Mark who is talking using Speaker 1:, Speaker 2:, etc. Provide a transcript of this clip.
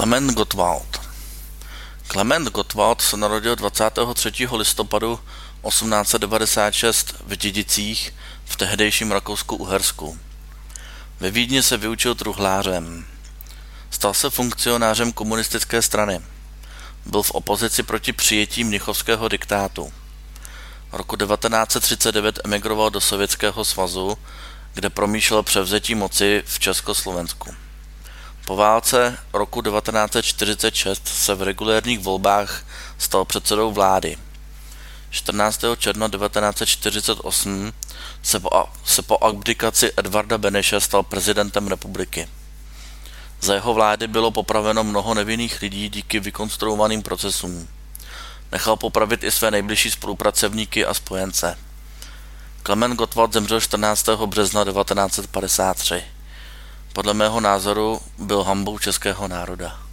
Speaker 1: Klement Gottwald Klement Gottwald se narodil 23. listopadu 1896 v Dědicích v tehdejším Rakousku-Uhersku. Ve Vídni se vyučil truhlářem. Stal se funkcionářem komunistické strany. Byl v opozici proti přijetí mnichovského diktátu. Roku 1939 emigroval do Sovětského svazu, kde promýšlel převzetí moci v Československu. Po válce roku 1946 se v regulérních volbách stal předsedou vlády. 14. června 1948 se po, se po abdikaci Edvarda Beneše stal prezidentem republiky. Za jeho vlády bylo popraveno mnoho nevinných lidí díky vykonstruovaným procesům. Nechal popravit i své nejbližší spolupracovníky a spojence. Klement Gottwald zemřel 14. března 1953. Podle mého názoru byl hambou českého národa.